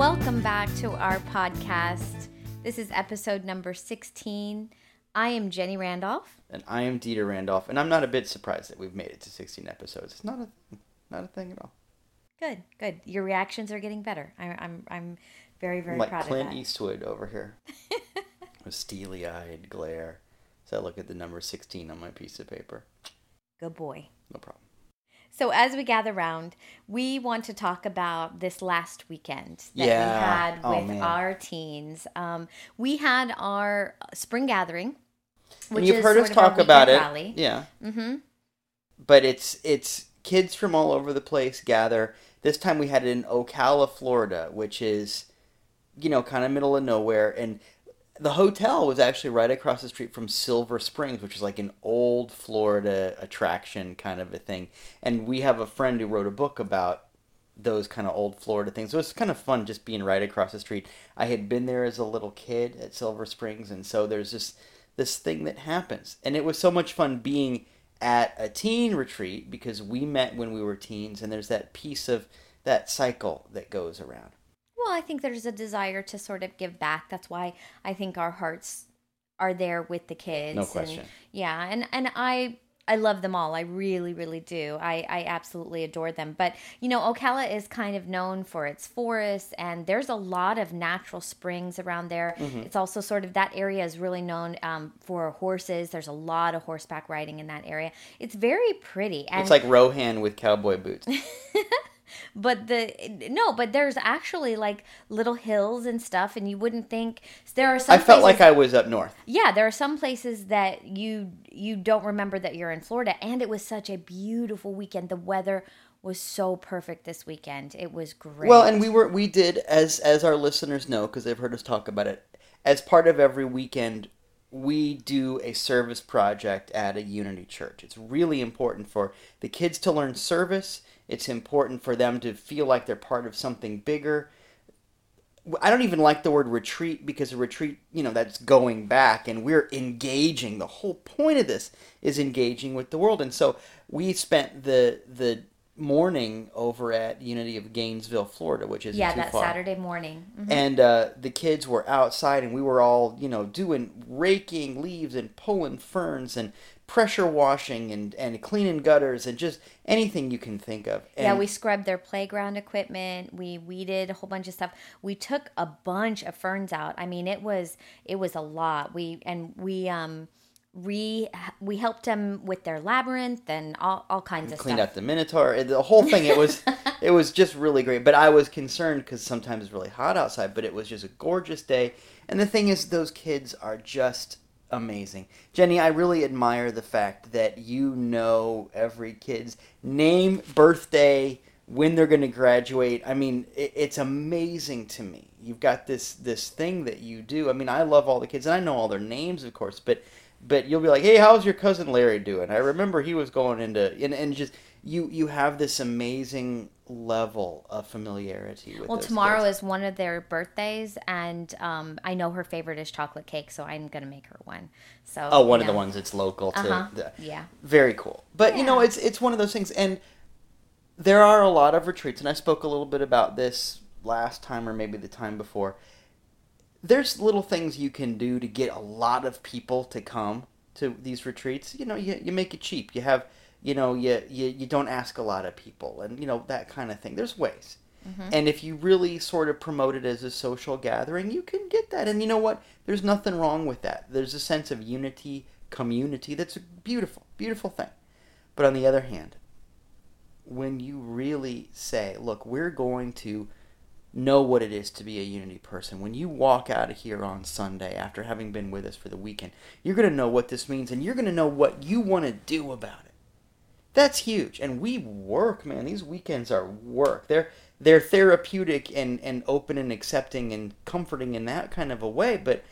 Welcome back to our podcast. This is episode number 16. I am Jenny Randolph. And I am Dieter Randolph, and I'm not a bit surprised that we've made it to 16 episodes. It's not a not a thing at all. Good, good. Your reactions are getting better. I, I'm I'm very very I'm like proud Clint of that. Eastwood over here, with steely-eyed glare. As I look at the number 16 on my piece of paper. Good boy. No problem. So as we gather round, we want to talk about this last weekend that Yeah. we had Oh, with man. our teens. Um, we had our spring gathering, which and you've heard us talk about it. rally. Yeah. Mm-hmm. but it's it's kids from all over the place gather. This time we had it in Ocala, Florida, which is you know kind of middle of nowhere, and the hotel was actually right across the street from Silver Springs, which is like an old Florida attraction kind of a thing. And we have a friend who wrote a book about those kind of old Florida things. So it's kind of fun just being right across the street. I had been there as a little kid at Silver Springs, and so there's this this thing that happens, and it was so much fun being at a teen retreat because we met when we were teens, and there's that piece of that cycle that goes around. Well, I think there's a desire to sort of give back. That's why I think our hearts are there with the kids. No and- question. yeah, and and I I love them all. I really, really do. I I absolutely adore them. But you know, Ocala is kind of known for its forests, and there's a lot of natural springs around there. Mm-hmm. It's also sort of that area is really known um, for horses. There's a lot of horseback riding in that area. It's very pretty, and It's like Rohan with cowboy boots. but the no, but there's actually like little hills and stuff, and you wouldn't think there are some. I felt places- like I was up north. yeah, there are some places that you you don't remember that you're in Florida, and it was such a beautiful weekend. The weather was so perfect this weekend. It was great. Well, and we were we did as as our listeners know because they've heard us talk about it. As part of every weekend, we do a service project at a Unity church. It's really important for the kids to learn service. It's important for them to feel like they're part of something bigger. I don't even like the word retreat because a retreat, you know, that's going back and we're engaging. The whole point of this is engaging with the world. And so we spent the the morning over at Unity of Gainesville, Florida, which is yeah, that far. Saturday morning. Mhm. And uh, the kids were outside, and we were all, you know, doing raking leaves and pulling ferns and pressure washing and, and cleaning gutters and just anything you can think of. And yeah, we scrubbed their playground equipment. We weeded a whole bunch of stuff. We took a bunch of ferns out. I mean, it was it was a lot. We and we um re we helped them with their labyrinth and all, all kinds of cleaned stuff. out the minotaur the whole thing it was it was just really great but i was concerned because sometimes it's really hot outside but it was just a gorgeous day and the thing is those kids are just amazing. Jenny i really admire the fact that you know every kid's name birthday when they're going to graduate. I mean it, it's amazing to me. You've got this this thing that you do. I mean i love all the kids and i know all their names of course but but you'll be like, "Hey, how's your cousin Larry doing?" I remember he was going into and, and just you you have this amazing level of familiarity with. Well, tomorrow kids. is one of their birthdays, and um, I know her favorite is chocolate cake, so I'm gonna make her one. So oh one you of the ones that's local to Uh-huh. the, Yeah. very cool. But you know, it's it's one of those things, and there are a lot of retreats, and I spoke a little bit about this last time or maybe the time before. There's little things you can do to get a lot of people to come to these retreats. You know, you, you make it cheap. You have, you know, you, you you don't ask a lot of people, and you know that kind of thing. There's ways. Mm-hmm. And if you really sort of promote it as a social gathering, you can get that. And you know what? There's nothing wrong with that. There's a sense of unity, community. That's a beautiful, beautiful thing. But on the other hand, when you really say, look, we're going to know what it is to be a unity person, when you walk out of here on Sunday after having been with us for the weekend, you're going to know what this means and you're going to know what you want to do about it. That's huge. And we work, man. These weekends are work. They're they're therapeutic and, and open and accepting and comforting in that kind of a way, but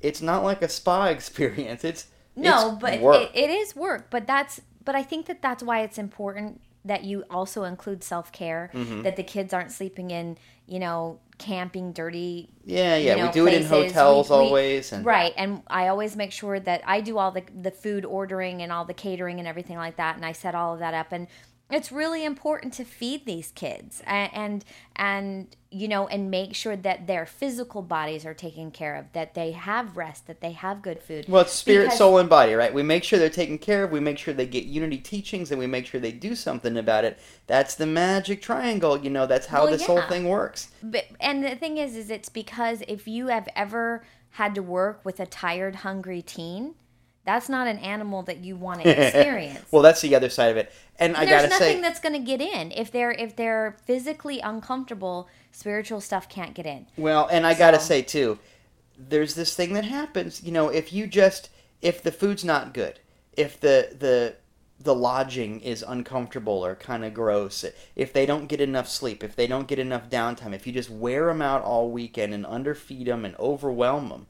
it's not like a spa experience. It's No, it's but work. it, it is work. But that's but I think that that's why it's important that you also include self care. Mm-hmm. That the kids aren't sleeping in you know camping dirty. yeah, yeah. you know, we do it in hotels We- we- always, and Right, and I always make sure that I do all the the food ordering and all the catering and everything like that, and I set all of that up. And it's really important to feed these kids and, and and you know and make sure that their physical bodies are taken care of that they have rest that they have good food Well, it's spirit, Because- soul, and body, right? We make sure they're taken care of. We make sure they get unity teachings, and we make sure they do something about it. That's the magic triangle. You know, that's how Well, this whole thing works. but and the thing is is it's because if you have ever had to work with a tired hungry teen that's not an animal that you want to experience well, that's the other side of it. And I gotta say There's nothing that's going to get in if they're if they're physically uncomfortable spiritual stuff can't get in Well, and I gotta say too, there's this thing that happens. You know, if you just if the food's not good, if the the the lodging is uncomfortable or kind of gross, if they don't get enough sleep, if they don't get enough downtime, if you just wear them out all weekend and underfeed them and overwhelm them,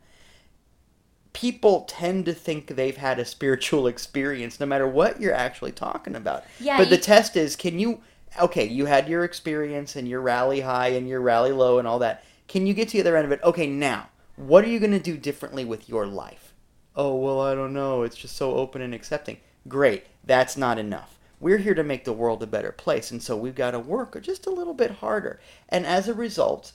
people tend to think they've had a spiritual experience no matter what you're actually talking about. Yeah, but the test is can you okay, you had your experience and your rally high and your rally low and all that. Can you get to the other end of it? Okay, now, what are you going to do differently with your life? Oh, well, I don't know. It's just so open and accepting. Great. That's not enough. We're here to make the world a better place, and so we've got to work just a little bit harder. And as a result,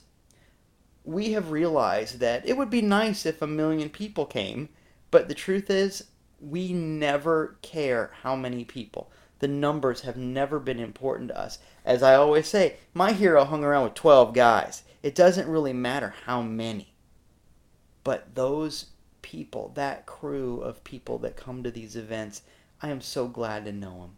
we have realized that it would be nice if a million people came, but the truth is, we never care how many people. The numbers have never been important to us. As I always say, my hero hung around with 12 guys. It doesn't really matter how many. But those people, that crew of people that come to these events, I am so glad to know them.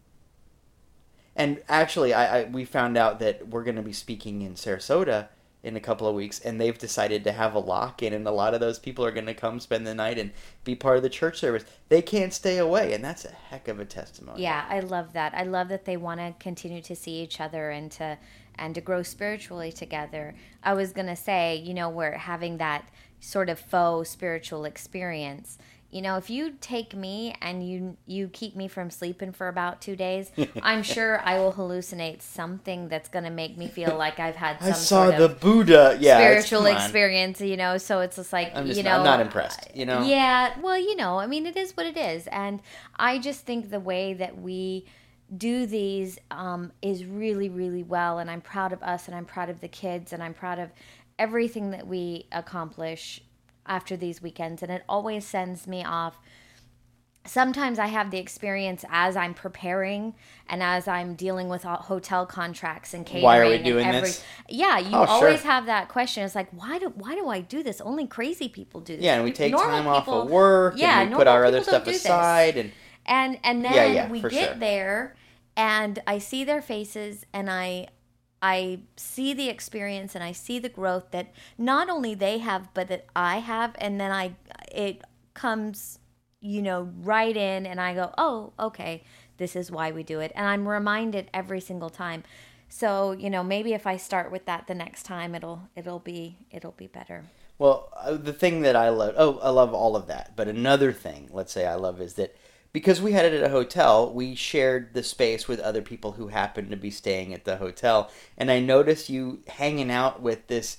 And actually, I, I we found out that we're going to be speaking in Sarasota in a couple of weeks, and they've decided to have a lock in, and a lot of those people are going to come spend the night and be part of the church service. They can't stay away, and that's a heck of a testimony. Yeah, I love that. I love that they want to continue to see each other and to and to grow spiritually together. I was going to say, you know, we're having that sort of faux spiritual experience. You know, if you take me and you you keep me from sleeping for about 2 days, I'm sure I will hallucinate something that's going to make me feel like I've had some I saw sort the Buddha. Yeah, spiritual experience, you know. So it's just like I'm just you know, I'm not impressed, you know? Yeah, well, you know, I mean, it is what it is, and I just think the way that we do these um, is really, really well, and I'm proud of us, and I'm proud of the kids, and I'm proud of everything that we accomplish after these weekends, and it always sends me off sometimes I have the experience as I'm preparing and as I'm dealing with all hotel contracts and catering. Why are we doing every, this? Yeah, you Oh, sure. always have that question. It's like, why do why do I do this? Only crazy people do this. Yeah, and we take Normal time off of work, Yeah, and we put our other people stuff this. aside, and And and then Yeah, yeah, we get sure. there, and I see their faces, and I I see the experience, and I see the growth that not only they have, but that I have, and then I it comes, you know, right in, and I go, oh, okay, this is why we do it, and I'm reminded every single time. So you know, maybe if I start with that the next time, it'll it'll be it'll be better. Well, uh, the thing that I love, oh, I love all of that. But another thing, let's say I love, is that because we had it at a hotel, we shared the space with other people who happened to be staying at the hotel. And I noticed you hanging out with this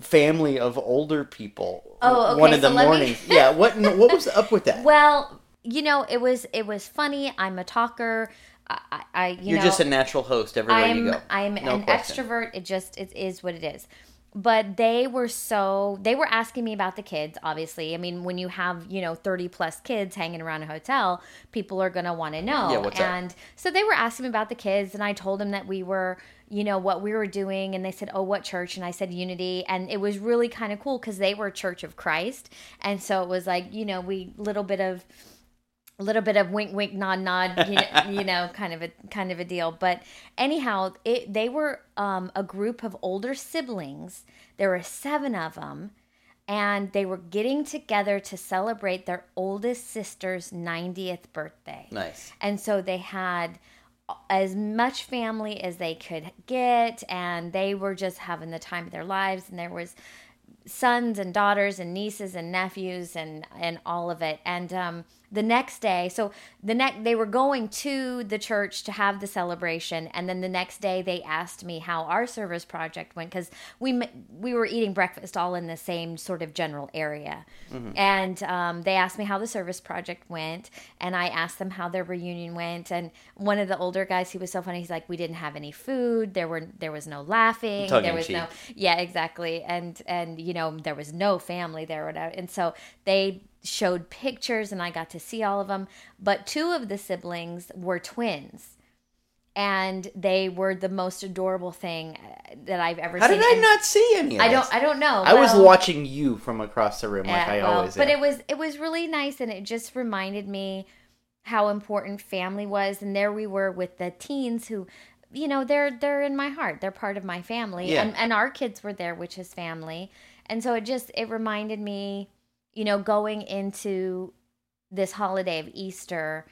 family of older people. Oh, okay, One of the so me- mornings. yeah. What What was up with that? Well, you know, it was it was funny. I'm a talker. I, I, I you You're know, just a natural host everywhere I'm you go. I'm No an question. extrovert. It just it is what it is. But they were so they were asking me about the kids. Obviously, I mean, when you have you know thirty plus kids hanging around a hotel, people are gonna want to know. Yeah, what's up? and so they were asking me about the kids, and I told them that we were you know what we were doing, and they said, "Oh, what church?" And I said, "Unity," and it was really kind of cool because they were Church of Christ, and so it was like you know we little bit of a little bit of wink wink nod nod you know, you know kind of a kind of a deal. But anyhow it they were um, a group of older siblings. There were seven of them and they were getting together to celebrate their oldest sister's 90th birthday. Nice. and so they had as much family as they could get and they were just having the time of their lives. And there was sons and daughters and nieces and nephews and and all of it. And um the next day. So the next they were going to the church to have the celebration and then the next day they asked me how our service project went because we we were eating breakfast all in the same sort of general area. And um, they asked me how the service project went and i asked them how their reunion went and one of the older guys he was so funny he's like we didn't have any food there were there was no laughing there was no yeah exactly and and you know there was no family there whatever. And so they showed pictures and i got to see all of them but two of the siblings were twins and they were the most adorable thing uh, that i've ever How seen did I And not see any of i don't i don't know I was watching you from across the room like yeah, I well, always but am. it was it was really nice and it just reminded me how important family was and there we were with the teens who you know they're they're in my heart they're part of my family Yeah. and and our kids were there which is family and so it just it reminded me you know going into this holiday of easter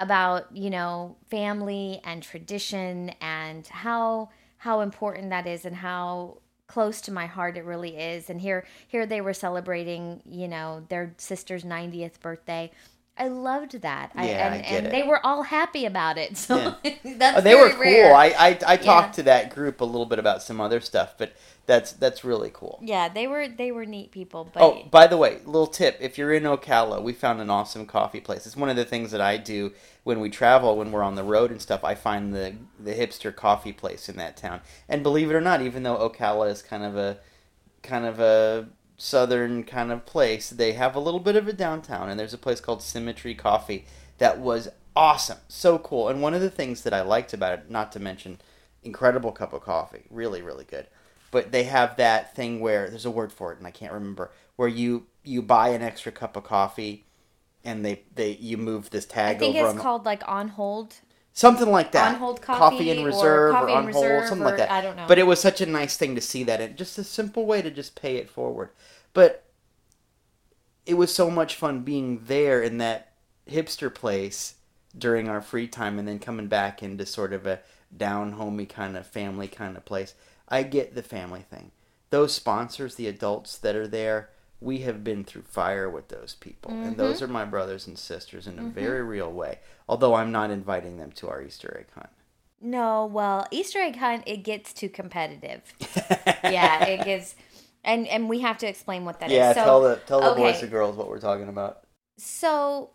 about you know family and tradition and how how important that is and how close to my heart it really is and here here they were celebrating you know their sister's 90th birthday i loved that Yeah, I and, get and it. they were all happy about it so that's Oh, they were cool. rare. I, I I talked Yeah. to that group a little bit about some other stuff, but that's that's really cool. yeah they were they were neat people but Oh, by the way, little tip: if you're in Ocala, we found an awesome coffee place. It's one of the things that I do when we travel, when we're on the road and stuff. I find the the hipster coffee place in that town, and believe it or not, even though Ocala is kind of a kind of a southern kind of place, they have a little bit of a downtown, and there's a place called Symmetry Coffee that was awesome, so cool. And one of the things that I liked about it, not to mention, incredible cup of coffee, really really good but they have that thing where there's a word for it and I can't remember where you you buy an extra cup of coffee and they they you move this tag i think it's on called like on hold something like that On hold coffee in or reserve or, coffee in on hold reserve something or- like that I don't know. but it was such a nice thing to see that and just a simple way to just pay it forward but it was so much fun being there in that hipster place during our free time and then coming back into sort of a down homey kind of family kind of place. I get the family thing. Those sponsors, the adults that are there, we have been through fire with those people. And mm-hmm. those are my brothers and sisters in a mm-hmm. very real way. Although I'm not inviting them to our Easter egg hunt. no well easter egg hunt it gets too competitive yeah it gets and and we have to explain what that is. yeah, so, tell the tell the okay. boys and girls what we're talking about. So,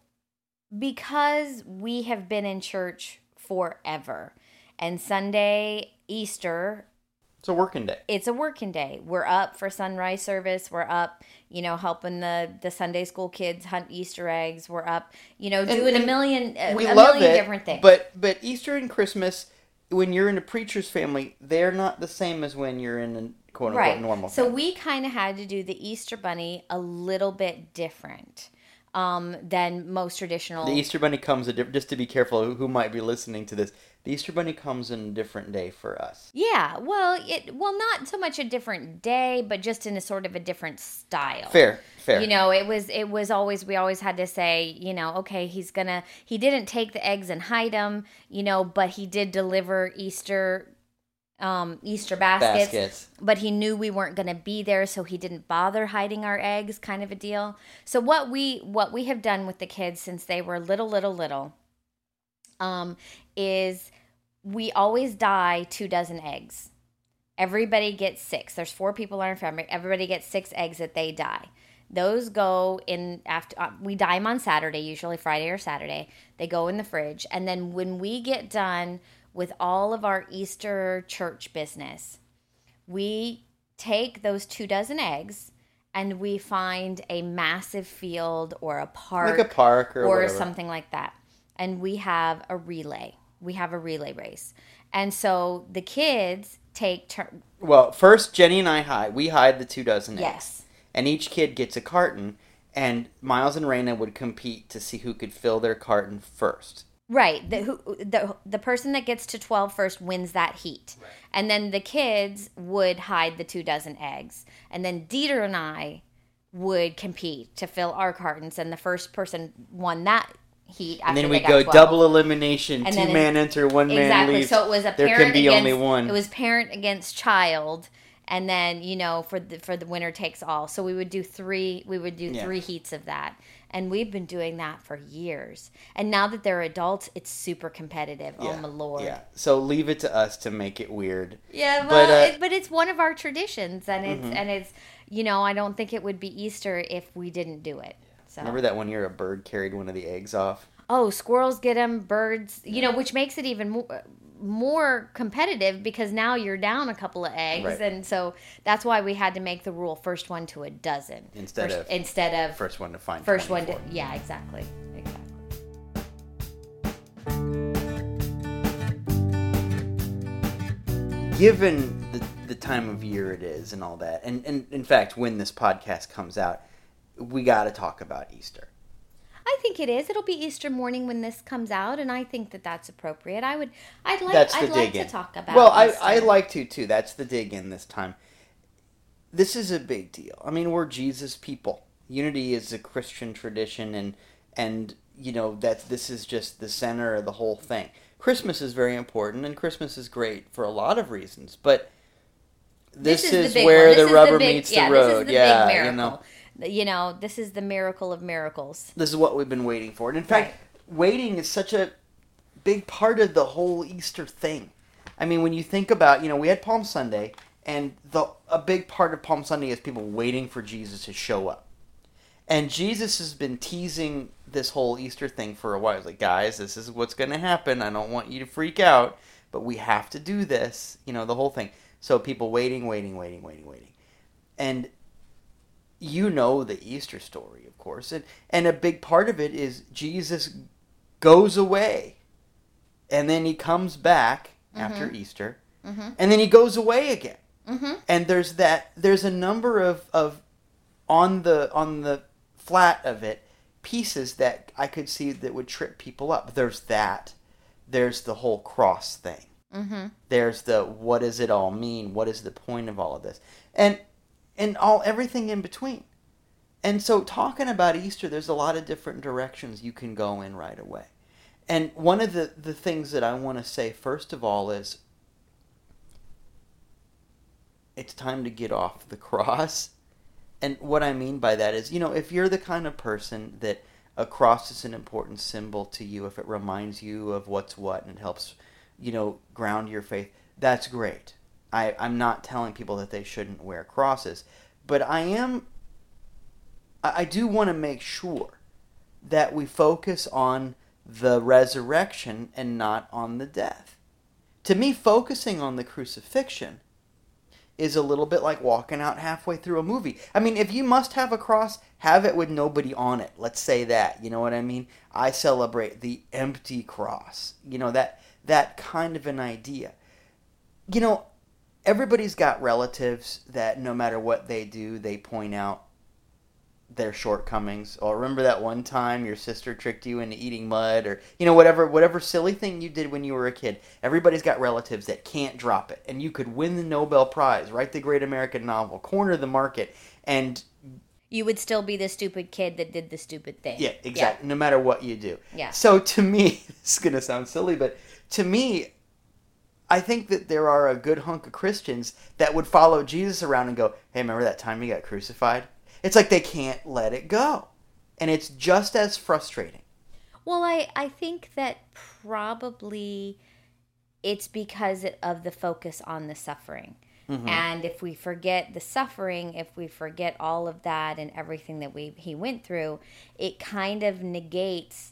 because we have been in church forever, and Sunday, Easter, It's a working day. it's a working day. We're up for sunrise service. We're up, you know, helping the the Sunday school kids hunt Easter eggs. We're up, you know, doing a and million a, we a love million it, different things. But but Easter and Christmas, when you're in a preacher's family, they're not the same as when you're in a quote unquote right. normal. So family. we kind of had to do the Easter bunny a little bit different um, than most traditional. the Easter Bunny comes a diff- just to be careful who, who might be listening to this. The Easter Bunny comes in a different day for us. Yeah, well, it well not so much a different day, but just in a sort of a different style. Fair, fair. You know, it was it was always we always had to say, you know, okay, he's gonna he didn't take the eggs and hide them, you know, but he did deliver Easter um Easter baskets, baskets. but he knew we weren't going to be there so he didn't bother hiding our eggs kind of a deal. So what we what we have done with the kids since they were little little little um is we always dye two dozen eggs. Everybody gets six. There's four people in our family. Everybody gets six eggs that they dye. Those go in after uh, we dye them on Saturday, usually Friday or Saturday. They go in the fridge, and then when we get done with all of our Easter church business, we take those two dozen eggs and we find a massive field or a park like a park or, or something like that. And we have a relay. We have a relay race. And so the kids take turn. Well, first Jenny and I hide. We hide the two dozen eggs. Yes. And each kid gets a carton, and Miles and Raina would compete to see who could fill their carton first. Right. The who the the person that gets to 12 first wins that heat. And then the kids would hide the two dozen eggs. And then Dieter and I would compete to fill our cartons and the first person won that heat after And then we go 12. double elimination. And two then man enter, one man exactly. leaves. So it was a there parent can be against, only one. It was parent against child, and then you know for the for the winner takes all. So we would do three. We would do Yeah. three heats of that, and we've been doing that for years. And now that they're adults, it's super competitive. Oh my lord! Yeah. So leave it to us to make it weird. Yeah, But, well, uh, it, but it's one of our traditions, and it's Mhm. and it's you know I don't think it would be Easter if we didn't do it. So Remember that one year a bird carried one of the eggs off? oh, squirrels get them, birds, you know, which makes it even more more competitive because now you're down a couple of eggs, Right. and so that's why we had to make the rule first one to a dozen Instead First- of instead of First one to find. first one to yeah exactly exactly. given the, the time of year it is and all that, and, and in fact, when this podcast comes out, we got to talk about Easter. I think it is. It'll be Easter morning when this comes out, and I think that that's appropriate. I would, I'd like, That's the I'd like dig in. to talk about. well, I, Easter. I like to too. That's the dig in this time. This is a big deal. I mean, we're Jesus people. Unity is a Christian tradition, and and you know that this is just the center of the whole thing. Christmas is very important, and Christmas is great for a lot of reasons, but. This, the is big where. This the is rubber big- meets yeah, the road. This is the yeah, big you know. You know, this is the miracle of miracles. this is what we've been waiting for. And in fact, waiting is such a big part of the whole Easter thing. I mean, when you think about, you know, we had Palm Sunday, and the a big part of Palm Sunday is people waiting for Jesus to show up. And Jesus has been teasing this whole Easter thing for a while. He's like, guys, this is what's going to happen. I don't want you to freak out, but we have to do this. You know, the whole thing. So people waiting, waiting, waiting, waiting, waiting. And you know the Easter story, of course, and and a big part of it is Jesus goes away, and then he comes back after Easter, Mm-hmm. and then he goes away again. Mm-hmm. And there's that there's a number of of on the on the flat of it pieces that I could see that would trip people up. There's that. There's the whole cross thing Mm-hmm. there's the what does it all mean what is the point of all of this and and all everything in between. And so talking about easter there's a lot of different directions you can go in right away. And one of the the things that i want to say first of all is it's time to get off the cross. And what i mean by that is you know if you're the kind of person that a cross is an important symbol to you if it reminds you of what's what and it helps you know, ground your faith, that's great. I, I'm not telling people that they shouldn't wear crosses, but I am, I, do want to make sure that we focus on the resurrection and not on the death. To me, focusing on the crucifixion is a little bit like walking out halfway through a movie. I mean, if you must have a cross, have it with nobody on it. Let's say that. You know what I mean? I celebrate the empty cross. You know that that kind of an idea. You know, everybody's got relatives that no matter what they do, they point out their shortcomings. Or remember that one time your sister tricked you into eating mud or you know whatever whatever silly thing you did when you were a kid. Everybody's got relatives that can't drop it and you could win the Nobel Prize, write the great American novel, corner the market and You would still be the stupid kid that did the stupid thing. yeah, exactly. No matter what you do. Yeah. So to me, this is gonna sound silly, but to me, I think that there are a good hunk of Christians that would follow Jesus around and go, "Hey, remember that time he got crucified?" It's like they can't let it go, and it's just as frustrating. Well, I I think that probably it's because of the focus on the suffering. Mm-hmm. And if we forget the suffering, if we forget all of that and everything that we he went through, it kind of negates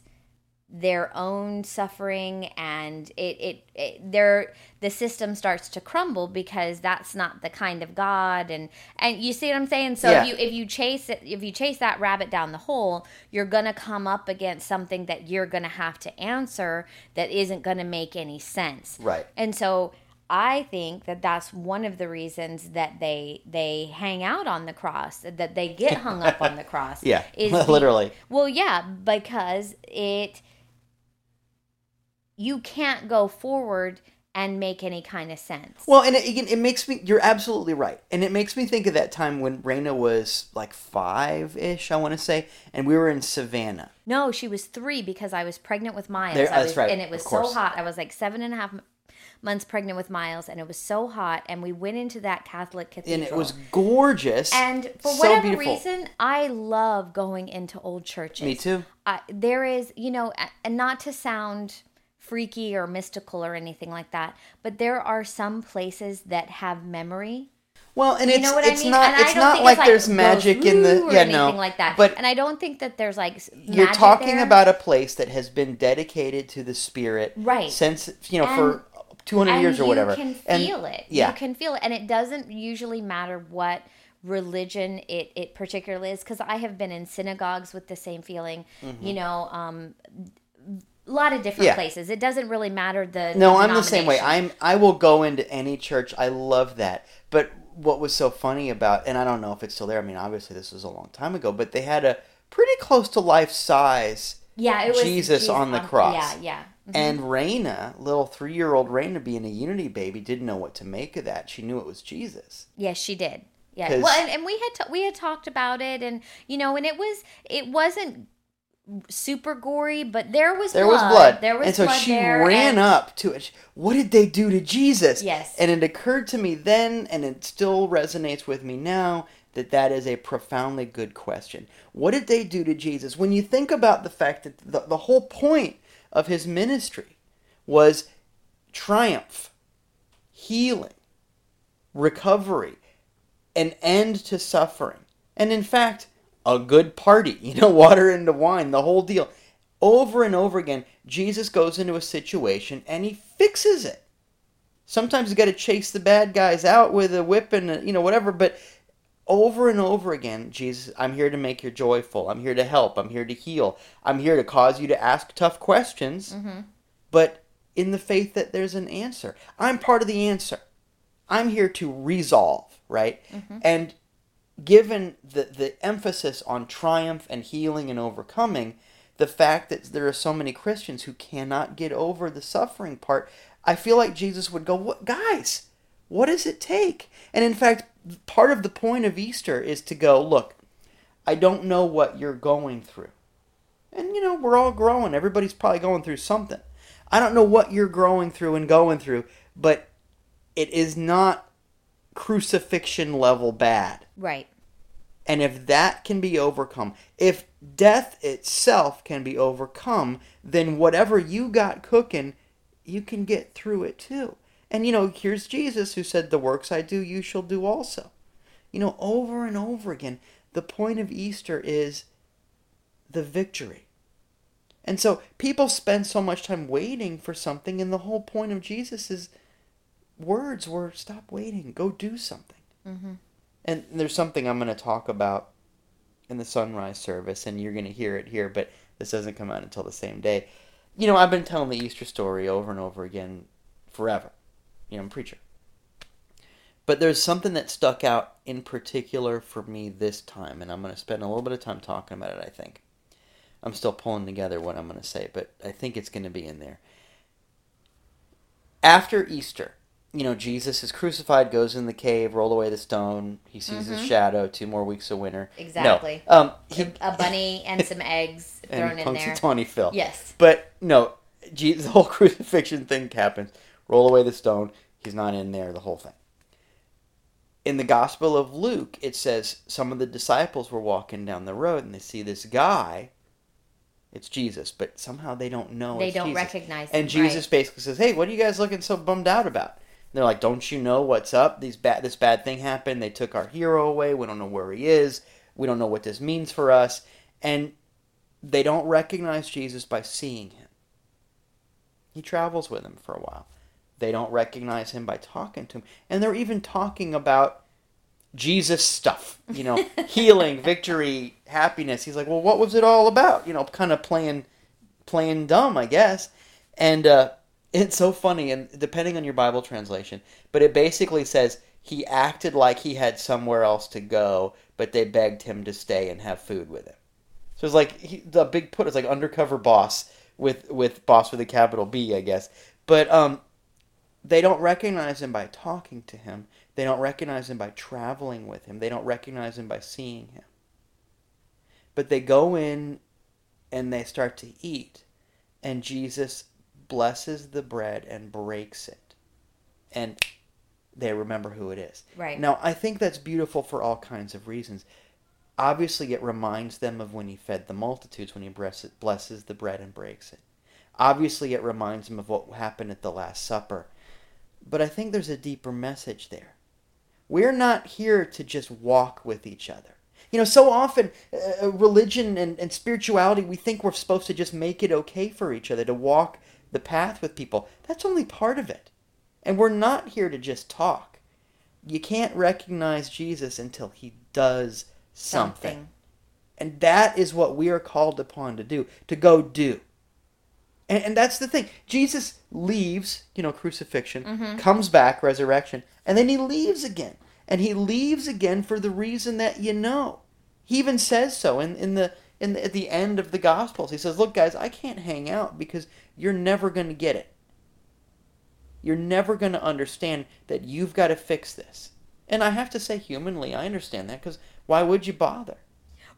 their own suffering and it, it, it their the system starts to crumble because that's not the kind of god and and you see what i'm saying so Yeah. if you if you chase it if you chase that rabbit down the hole you're gonna come up against something that you're gonna have to answer that isn't gonna make any sense Right. and so I think that that's one of the reasons that they they hang out on the cross, that they get hung up on the cross. Yeah, is literally. well, yeah, because it you can't go forward and make any kind of sense. Well, and it, again, it makes me. You're absolutely right, and it makes me think of that time when Raina was like five ish, I want to say, and we were in Savannah. no, she was three because I was pregnant with Miles. There- I that's was- right, And it was so hot. I was like seven and a half months pregnant with Miles, and it was so hot, and we went into that Catholic cathedral, and it was gorgeous. And for so whatever beautiful. reason, I love going into old churches. Me too. I, there is, you know, and not to sound freaky or mystical or anything like that, but there are some places that have memory. Well, and You it's what I mean? not And it's not like, it's there's goes magic in the yeah anything no like that. But and I don't think that there's like you're talking there. about a place that has been dedicated to the spirit Right. since you know And- for 200 and years or whatever. You can and feel it. yeah. You can feel it. And it doesn't usually matter what religion it, it particularly is because I have been in synagogues with the same feeling, you know, um, a lot of different Mm-hmm. Yeah. places. It doesn't really matter the No, I'm the same way. I'm I will go into any church. I love that. But what was so funny about and I don't know if it's still there. I mean, obviously this was a long time ago, but they had a pretty close to life size yeah, it was Jesus on the cross. Yeah, yeah. Mhm. and Raina, little 3-year-old Raina being a unity baby didn't know what to make of that. She knew it was Jesus. Yes, she did. Yeah. Well, and, and we had ta- we had talked about it, and you know, and it was it wasn't super gory, but there was There blood. was blood. There was and so she ran and- up to it. What did they do to Jesus? Yes. And it occurred to me then, and it still resonates with me now, that that is a profoundly good question. What did they do to Jesus? When you think about the fact that the, the whole point of his ministry was triumph, healing, recovery, an end to suffering. And in fact, a good party, you know, water into wine, the whole deal. Over and over again, Jesus goes into a situation and he fixes it. Sometimes you got to chase the bad guys out with a whip and a, you know whatever, but over and over again, Jesus, I'm here to make you joyful. I'm here to help. I'm here to heal. I'm here to cause you to ask tough questions, Mm-hmm. but in the faith that there's an answer. I'm part of the answer. I'm here to resolve, right? Mm-hmm. And given the, the emphasis on triumph and healing and overcoming, the fact that there are so many Christians who cannot get over the suffering part, I feel like Jesus would go, "What guys? What does it take?" And in fact, part of the point of Easter is to go, "Look, I don't know what you're going through." And you know, we're all growing. Everybody's probably going through something. I don't know what you're growing through and going through, but it is not crucifixion level bad. Right. And if that can be overcome, if death itself can be overcome, then whatever you got cooking, you can get through it too. And you know, here's Jesus who said, The works I do, you shall do also. You know, over and over again, the point of Easter is the victory. And so people spend so much time waiting for something, and the whole point of Jesus' words were stop waiting, go do something. Mm-hmm. And there's something I'm going to talk about in the sunrise service, and you're going to hear it here, but this doesn't come out until the same day. You know, I've been telling the Easter story over and over again forever. You know, I'm a preacher. But there's something that stuck out in particular for me this time, and I'm going to spend a little bit of time talking about it, I think. I'm still pulling together what I'm going to say, but I think it's going to be in there. After Easter, you know, Jesus is crucified, goes in the cave, roll away the stone. He sees his Mhm. shadow. Two more weeks of winter. Exactly. No, um, he A bunny and some eggs thrown and in there. Punxsutawney Phil. Yes. But no, Jesus, the whole crucifixion thing happens. Roll away the stone. He's not in there. The whole thing. In the Gospel of Luke, it says some of the disciples were walking down the road and they see this guy. It's Jesus, but somehow they don't know. They don't Jesus. recognize And him, Jesus right. basically says, "Hey, what are you guys looking so bummed out about?" They're like, "Don't you know what's up? These bad, this bad thing happened. They took our hero away. We don't know where he is. We don't know what this means for us." And they don't recognize Jesus by seeing him. He travels with them for a while. They don't recognize him by talking to him, and they're even talking about Jesus stuff, you know, healing, victory, happiness. He's like, "Well, what was it all about?" You know, kind of playing playing dumb, I guess. And uh, it's so funny, and depending on your Bible translation, but it basically says he acted like he had somewhere else to go, but they begged him to stay and have food with him. So it's like he, the big put. It's like undercover boss with with boss with a capital B, I guess. But um, they don't recognize him by talking to him. They don't recognize him by traveling with him. They don't recognize him by seeing him. But they go in and they start to eat, and Jesus blesses the bread and breaks it. And they remember who it is. Right. Now, I think that's beautiful for all kinds of reasons. Obviously, it reminds them of when he fed the multitudes, when he blesses the bread and breaks it. Obviously, it reminds them of what happened at the Last Supper. But I think there's a deeper message there. We're not here to just walk with each other. You know, so often, uh, religion and, and spirituality, we think we're supposed to just make it okay for each other, to walk the path with people. That's only part of it. And we're not here to just talk. You can't recognize Jesus until he does something. Something. And that is what we are called upon to do, to go do. And, and that's the thing. Jesus leaves, you know, crucifixion, mm-hmm. comes back, resurrection, and then he leaves again. And he leaves again for the reason that you know. He even says so in, in the in the, at the end of the Gospels. He says, "Look, guys, I can't hang out because you're never going to get it. You're never going to understand that you've got to fix this." And I have to say, humanly, I understand that because why would you bother?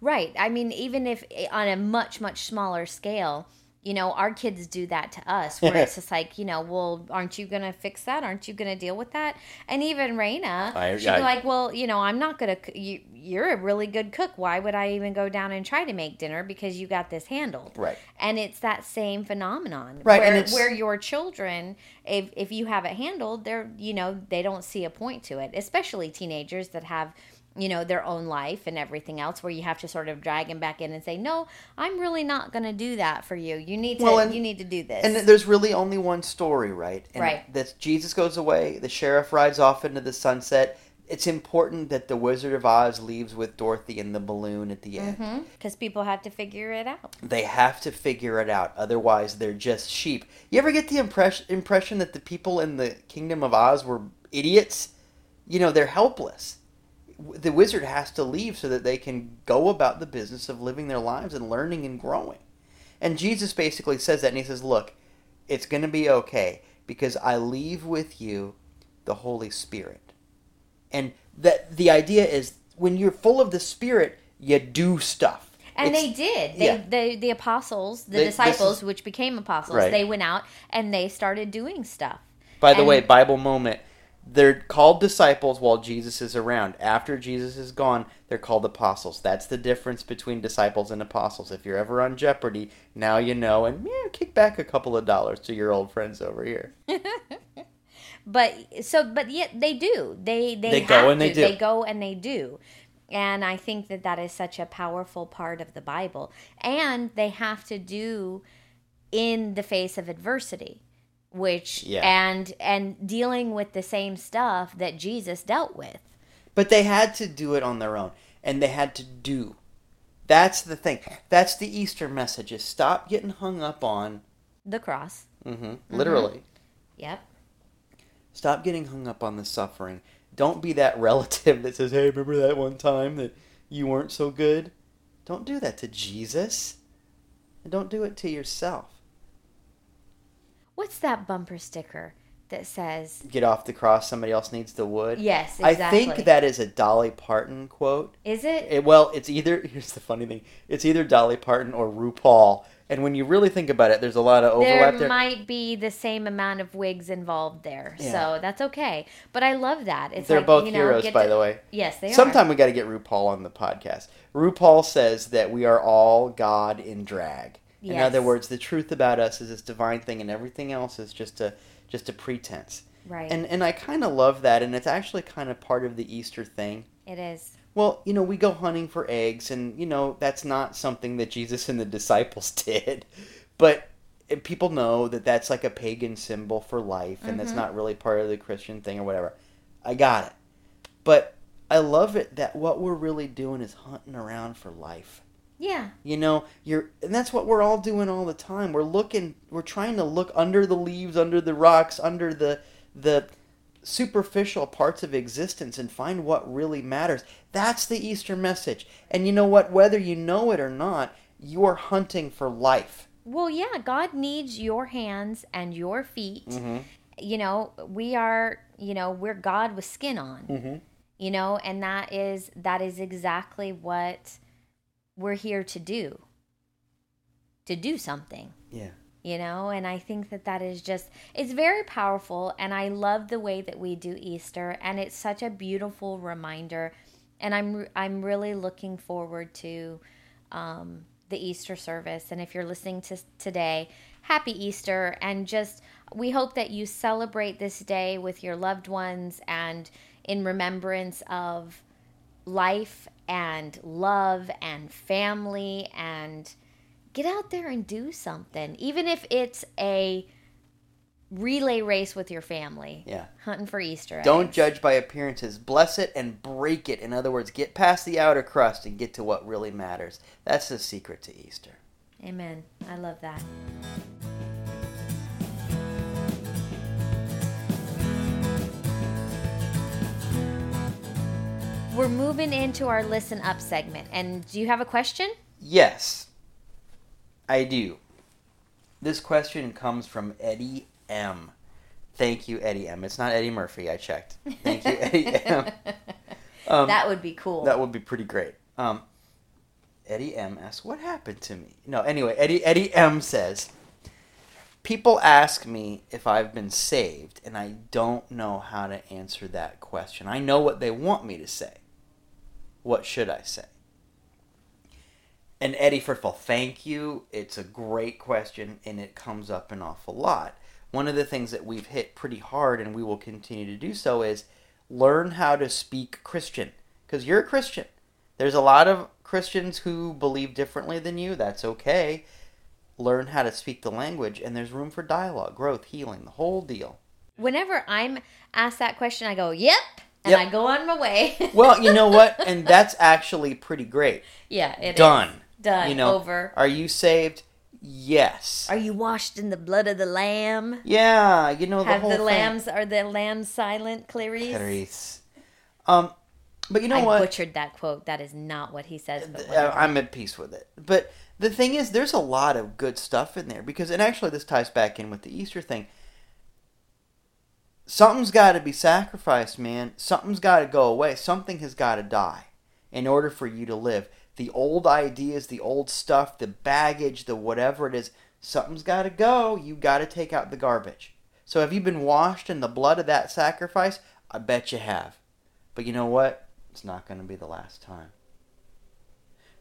Right. I mean, even if eh, on a much, much smaller scale, you know, our kids do that to us where it's just like, you know, well, aren't you going to fix that? Aren't you going to deal with that? And even Raina, I- she'd I- be like, well, you know, I'm not going to, you, you're a really good cook. Why would I even go down and try to make dinner because you got this handled? Right. And it's that same phenomenon. Right, Where, and it's- where your children, if, if you have it handled, they're, you know, they don't see a point to it, especially teenagers that have, you know, their own life and everything else where you have to sort of drag them back in and say, no, I'm really not going to do that for you. You need to, Well, and- you need to do this. And there's really only one story, right? And Right. That Jesus goes away, the sheriff rides off into the sunset. It's important that the Wizard of Oz leaves with Dorothy in the balloon at the end. Mm-hmm. because people have to figure it out. They have to figure it out, otherwise they're just sheep. You ever get the impression impression that the people in the Kingdom of Oz were idiots? You know, they're helpless. The wizard has to leave so that they can go about the business of living their lives and learning and growing. And Jesus basically says that, and he says, "Look, it's going to be okay because I leave with you the Holy Spirit." And that the idea is when you're full of the Spirit, you do stuff. And It's- they did. They, yeah. they, the apostles, the They- disciples, is- which became apostles, Right. they went out and they started doing stuff. By the And- way, Bible moment. They're called disciples while Jesus is around. After Jesus is gone, they're called apostles. That's the difference between disciples and apostles. If you're ever on Jeopardy, now you know, and yeah, kick back a couple of dollars to your old friends over here. But so, but yet they do. They they, They go and they do. They go and they do. And I think that that is such a powerful part of the Bible. And they have to do in the face of adversity, which Yeah. and and dealing with the same stuff that Jesus dealt with. But they had to do it on their own, and they had to do. That's the thing. That's the Easter message: is stop getting hung up on, The cross. hmm literally. Yep. Stop getting hung up on the suffering. Don't be that relative that says, "Hey, remember that one time that you weren't so good?" Don't do that to Jesus. And don't do it to yourself. What's that bumper sticker that says Get off the cross. Somebody else needs the wood. Yes, I think that is a Dolly Parton quote. Is it? It, well, it's either here's the funny thing. It's either Dolly Parton or RuPaul. And when you really think about it, there's a lot of overlap there there. might be the same amount of wigs involved there, Yeah. so that's okay. But I love that. It's They're like, both you know, heroes, by to- the way. Yes, they are. Sometime we got to get RuPaul on the podcast. RuPaul says that we are all God in drag. In other words, the truth about us is this divine thing, and everything else is just a just a pretense. right. And and I kind of love that, and it's actually kind of part of the Easter thing. it is. Well, you know, we go hunting for eggs, and you know that's not something that Jesus and the disciples did, but eh, people know that that's like a pagan symbol for life, and that's Mhm. not really part of the Christian thing or whatever. I got it, but I love it that what we're really doing is hunting around for life. Yeah, You know, you're, and that's what we're all doing all the time. We're looking, we're trying to look under the leaves, under the rocks, under the the superficial parts of existence and find what really matters. That's the Easter message. And you know what? Whether you know it or not, you're hunting for life. Well, yeah, God needs your hands and your feet. Mm-hmm. You know, we are, you know, we're God with skin on. Mm-hmm. You know, and that is that is exactly what we're here to do. To do something. Yeah. you know and i think that that is just it's very powerful and i love the way that we do easter and it's such a beautiful reminder and i'm i'm really looking forward to um, the easter service and if you're listening to today happy easter and just we hope that you celebrate this day with your loved ones and in remembrance of life and love and family and get out there and do something, even if it's a relay race with your family. Yeah. Hunting for Easter. eggs. Don't judge by appearances. Bless it and break it. In other words, get past the outer crust and get to what really matters. That's the secret to Easter. Amen. I love that. We're moving into our listen up segment. And do you have a question? Yes, I do. This question comes from Eddie M. Thank you, Eddie M. It's not Eddie Murphy. I checked. Thank you, Eddie M. Um, that would be cool. That would be pretty great. Um, Eddie M asks, "What happened to me?" No, anyway, Eddie Eddie M says, "People ask me if I've been saved, and I don't know how to answer that question. I know what they want me to say. What should I say?" And Eddie, first of all, thank you. It's a great question, and it comes up an awful lot. One of the things that we've hit pretty hard, and we will continue to do so, is learn how to speak Christian. Because you're a Christian. There's a lot of Christians who believe differently than you. That's okay. Learn how to speak the language, and there's room for dialogue, growth, healing, the whole deal. Whenever I'm asked that question, I go, "Yep," and Yep. I go on my way. Well, you know what? And that's actually pretty great. yeah, it is. Done. Done. You know, Over. Are you saved? Yes. Are you washed in the blood of the lamb? yeah, you know the Have whole the thing. lambs are the lambs silent, Clarice? Clarice. Um, but you know I what? butchered that quote. That is not what he says. But Uh. I'm at peace with it. But the thing is, there's a lot of good stuff in there because, and actually, this ties back in with the Easter thing. Something's got to be sacrificed, man. Something's got to go away. Something has got to die in order for you to live. The old ideas, the old stuff, the baggage, the whatever it is, something's got to go. You got to take out the garbage. So, have you been washed in the blood of that sacrifice? I bet you have. But you know what? It's not going to be the last time.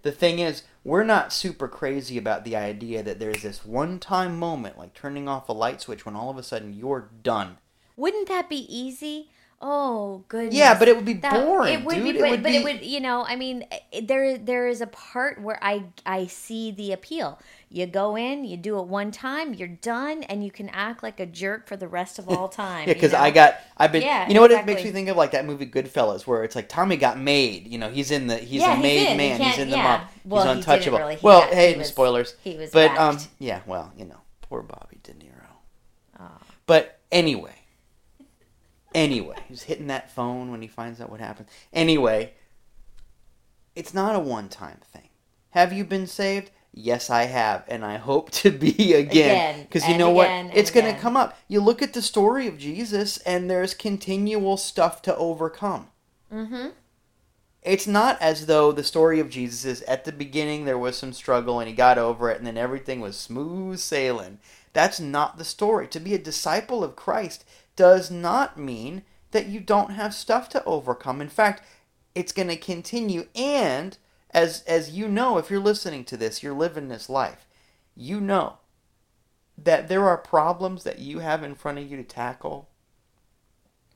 The thing is, we're not super crazy about the idea that there's this one time moment, like turning off a light switch, when all of a sudden you're done. Wouldn't that be easy? Oh goodness. Yeah, but it would be That- boring, It would dude. be, It but, would but be- it would, you know, I mean, there there is a part where I I see the appeal. You go in, you do it one time, you're done, and you can act like a jerk for the rest of all time. Yeah, because you know? I got, I've been, Yeah, you know what it makes me think of, like that movie Goodfellas, where it's like Tommy got made. You know, he's in the, he's Yeah, a made. He man. He's in the mob. Well, he he's untouchable. really. He well, got- hey, he was- spoilers. he was But um, yeah, well, you know, poor Bobby De Niro. Oh. But anyway, anyway, he's hitting that phone when he finds out what happened. Anyway, it's not a one-time thing. Have you been saved? Yes, I have, and I hope to be again. Because you know what? again, and It's going to come up. You look at the story of Jesus, and there's continual stuff to overcome. Mm-hmm. It's not as though the story of Jesus is at the beginning there was some struggle and he got over it and then everything was smooth sailing. That's not the story. To be a disciple of Christ does not mean that you don't have stuff to overcome. In fact, it's going to continue and as as you know if you're listening to this, you're living this life. You know that there are problems that you have in front of you to tackle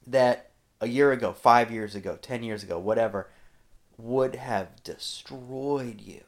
that a year ago, 5 years ago, 10 years ago, whatever would have destroyed you.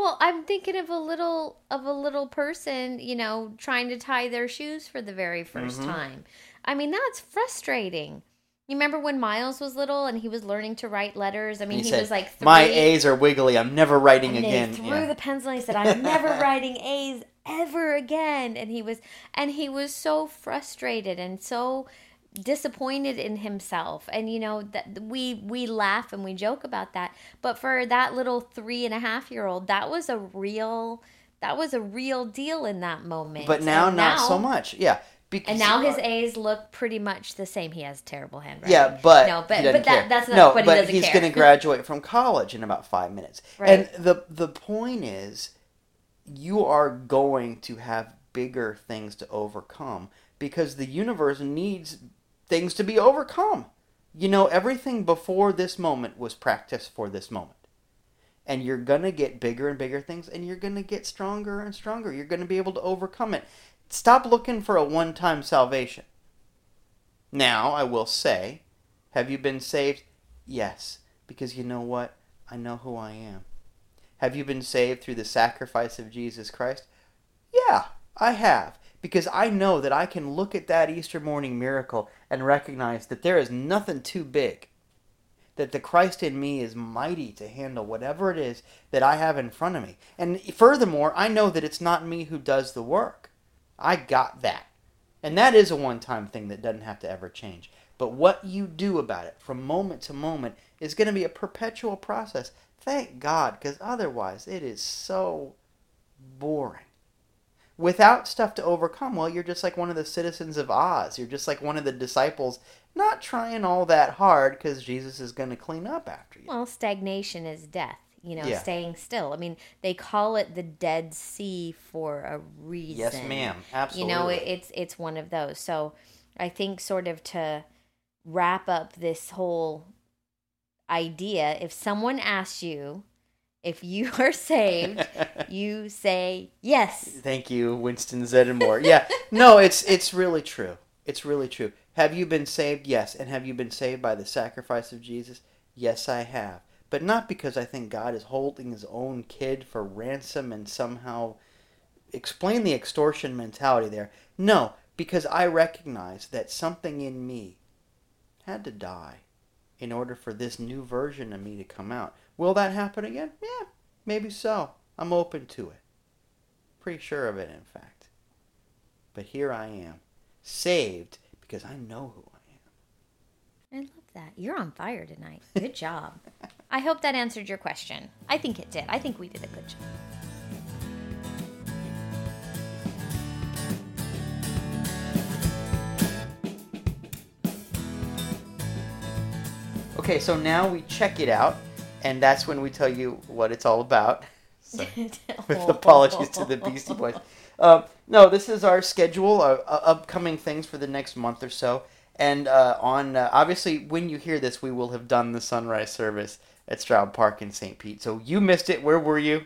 Well, I'm thinking of a little of a little person, you know, trying to tie their shoes for the very 1st Mhm. time. I mean, that's frustrating. You remember when Miles was little and he was learning to write letters? I mean, And he, said, was like three. My A's are wiggly. I'm never writing and again. they threw Yeah. the pencil and he said, I'm never writing A's ever again. And he was and he was so frustrated and so disappointed in himself and you know that we we laugh and we joke about that but for that little three and a half year old that was a real that was a real deal in that moment but now, And not now- so much. Yeah. Because and now his uh, A's look pretty much the same. He has terrible handwriting. Yeah, but no, but but that that's not. no, but, but he doesn't he's care. going to graduate from college in about five minutes. Right. And the the point is, you are going to have bigger things to overcome because the universe needs things to be overcome. You know, everything before this moment was practice for this moment. And you're going to get bigger and bigger things, and you're going to get stronger and stronger. You're going to be able to overcome it. Stop looking for a one time salvation. Now, I will say, have you been saved? Yes. Because you know what? I know who I am. Have you been saved through the sacrifice of Jesus Christ? Yeah, I have. Because I know that I can look at that Easter morning miracle and recognize that there is nothing too big. That the Christ in me is mighty to handle whatever it is that I have in front of me. And furthermore, I know that it's not me who does the work. I got that. And that is a one time thing that doesn't have to ever change. But what you do about it from moment to moment is going to be a perpetual process. Thank God, because otherwise it is so boring. Without stuff to overcome, well, you're just like one of the citizens of Oz. You're just like one of the disciples, not trying all that hard because Jesus is going to clean up after you. Well, stagnation is death. You know, Yeah. staying still. I mean, they call it the Dead Sea for a reason. Yes, ma'am. Absolutely. You know, it's it's one of those. So, I think sort of to wrap up this whole idea, if someone asks you if you are saved, you say yes. Thank you, Winston Zeddemore. Yeah, no, it's it's really true. It's really true. Have you been saved? Yes. And have you been saved by the sacrifice of Jesus? Yes, I have. But not because I think God is holding his own kid for ransom and somehow explain the extortion mentality there. No, because I recognize that something in me had to die in order for this new version of me to come out. Will that happen again? Yeah, maybe so. I'm open to it. Pretty sure of it, in fact. But here I am, saved because I know who I am. I love that. You're on fire tonight. Good job. I hope that answered your question. I think it did. I think we did a good job. Okay, so now we check it out, and that's when we tell you what it's all about. So, with apologies to the Beastie Boys. Um, no, this is our schedule, uh, uh, upcoming things for the next month or so. And uh, on uh, obviously, when you hear this, we will have done the sunrise service at Straub Park in St. Pete. So you missed it. Where were you?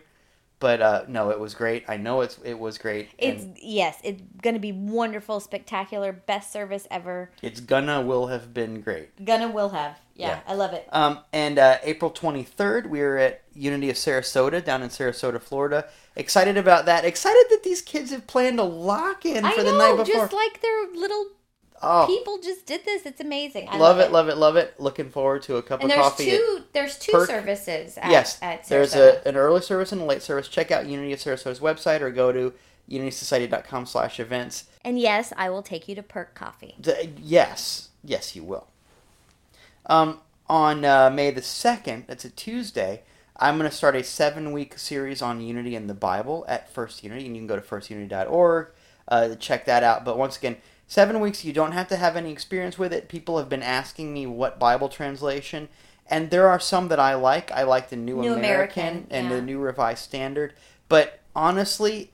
But uh, no, it was great. I know it's it was great. It's and yes, it's gonna be wonderful, spectacular, best service ever. it's gonna will have been great. Gonna will have. Yeah, Yeah. I love it. Um, and uh, April 23rd, we are at Unity of Sarasota down in Sarasota, Florida. Excited about that. Excited that these kids have planned a lock in for know, the night before. just like their little oh, people just did this. It's amazing. I love it, love it, love it. Looking forward to a cup And of there's coffee. two. There's two Perk. services. At, yes, at there's a, an early service and a late service. Check out Unity of Sarasota's website or go to unitysociety.com slash events. And yes, I will take you to Perk Coffee. D- yes, yes, you will. Um, on uh, May the 2nd, that's a Tuesday, I'm going to start a seven week series on Unity and the Bible at First Unity, and you can go to firstunity.org uh, to check that out. But once again, seven weeks, you don't have to have any experience with it. People have been asking me what Bible translation, and there are some that I like. I like the New, New American, American, and yeah. the New Revised Standard. But honestly,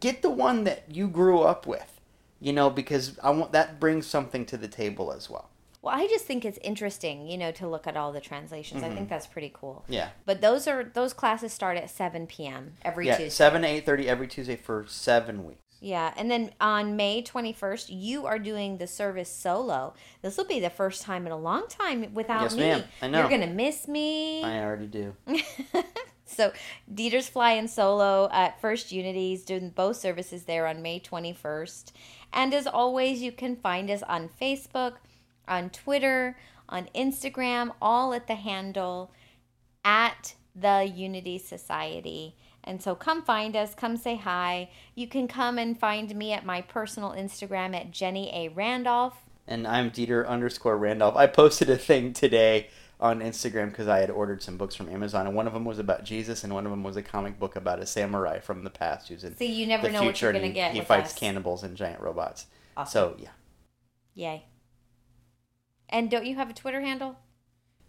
get the one that you grew up with, you know, because I want that brings something to the table as well. Well, I just think it's interesting, you know, to look at all the translations. Mm-hmm. I think that's pretty cool. Yeah. But those are those classes start at 7 p.m. every yeah, Tuesday. seven to eight thirty every Tuesday for seven weeks. Yeah, and then on May 21st, you are doing the service solo. This will be the first time in a long time without Yes, me. ma'am. I know. You're going to miss me. I already do. So Dieter's flying solo at First Unity's doing both services there on May 21st. And as always, you can find us on Facebook, on Twitter, on Instagram, all at the handle at the Unity Society. And so come find us, come say hi. You can come and find me at my personal Instagram at Jenny A. Randolph. And I'm Dieter underscore Randolph. I posted a thing today on Instagram because I had ordered some books from Amazon, and one of them was about Jesus, and one of them was a comic book about a samurai from the past who's in you never the know what future, you're and going to he, get. he fights us. cannibals and giant robots. Awesome. So yeah, Yay. And don't you have a Twitter handle?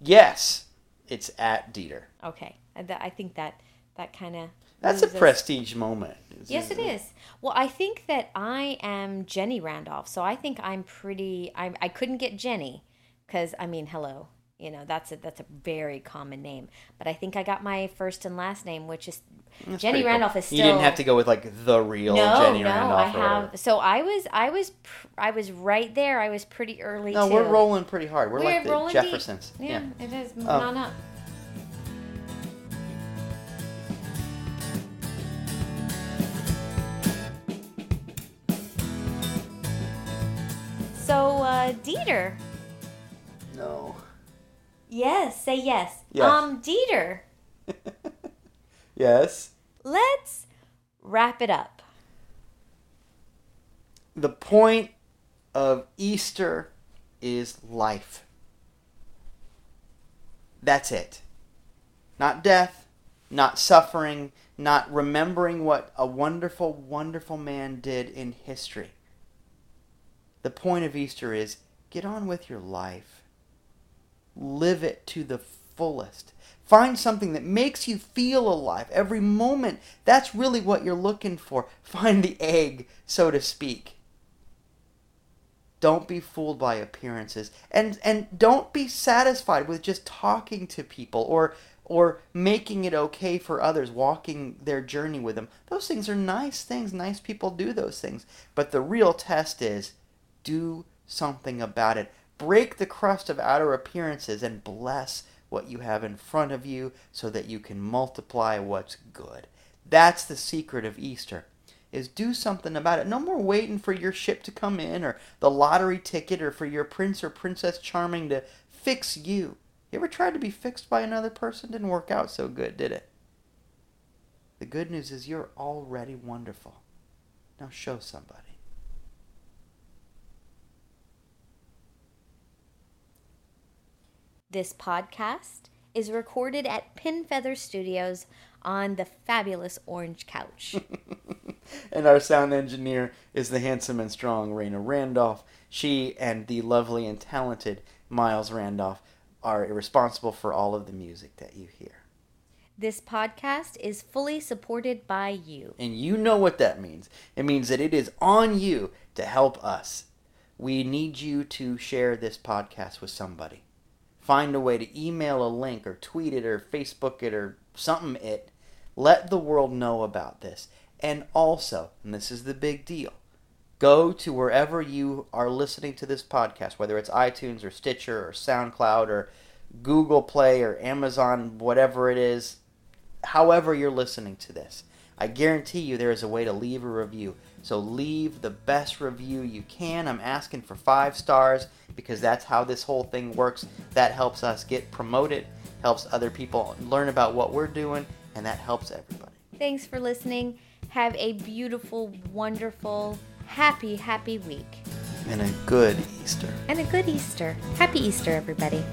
yes, it's at Dieter. Okay, I, th- I think that that kind of That's a prestige moment. Yes, it is. Well, I think that I am Jenny Randolph, so I think I'm pretty. I I couldn't get Jenny, because I mean, hello, you know that's a that's a very common name. But I think I got my first and last name, which is That's Jenny pretty cool. Randolph is still. You didn't have to go with like the real No, Jenny no, Randolph. I have. So I was, I was, pr- I was right there. I was pretty early. No, too. we're rolling pretty hard. We're, We're like the rolling deep. Jeffersons. Yeah, it is. Moving Um, on up. So, uh, Dieter. No. Yes, say yes. Yes. Um, Dieter, Yes. let's wrap it up. The point of Easter is life. That's it. Not death, not suffering, not remembering what a wonderful, wonderful man did in history. The point of Easter is get on with your life. Live it to the fullest. Find something that makes you feel alive every moment. That's really what you're looking for. Find the egg, so to speak. Don't be fooled by appearances. And and don't be satisfied with just talking to people or or making it okay for others, walking their journey with them. Those things are nice things. Nice people do those things. But the real test is do something about it. Break the crust of outer appearances and bless what you have in front of you so that you can multiply what's good. That's the secret of Easter. Is do something about it. No more waiting for your ship to come in or the lottery ticket or for your prince or princess charming to fix you. You ever tried to be fixed by another person? Didn't work out so good, did it? The good news is you're already wonderful. Now show somebody. This podcast is recorded at Pin Feather Studios on the fabulous Orange Couch. and our sound engineer is the handsome and strong Raina Randolph. She and the lovely and talented Miles Randolph are responsible for all of the music that you hear. this podcast is fully supported by you. And you know what that means. It means that it is on you to help us. We need you to share this podcast with somebody. Find a way to email a link or tweet it or Facebook it or something it. Let the world know about this. And also, and this is the big deal, go to wherever you are listening to this podcast, whether it's iTunes or Stitcher or SoundCloud or Google Play or Amazon, whatever it is, however you're listening to this. I guarantee you there is a way to leave a review. So leave the best review you can. I'm asking for five stars because that's how this whole thing works. That helps us get promoted, helps other people learn about what we're doing, and that helps everybody. Thanks for listening. Have a beautiful, wonderful, happy, happy week. And a good Easter. And a good Easter. Happy Easter, everybody.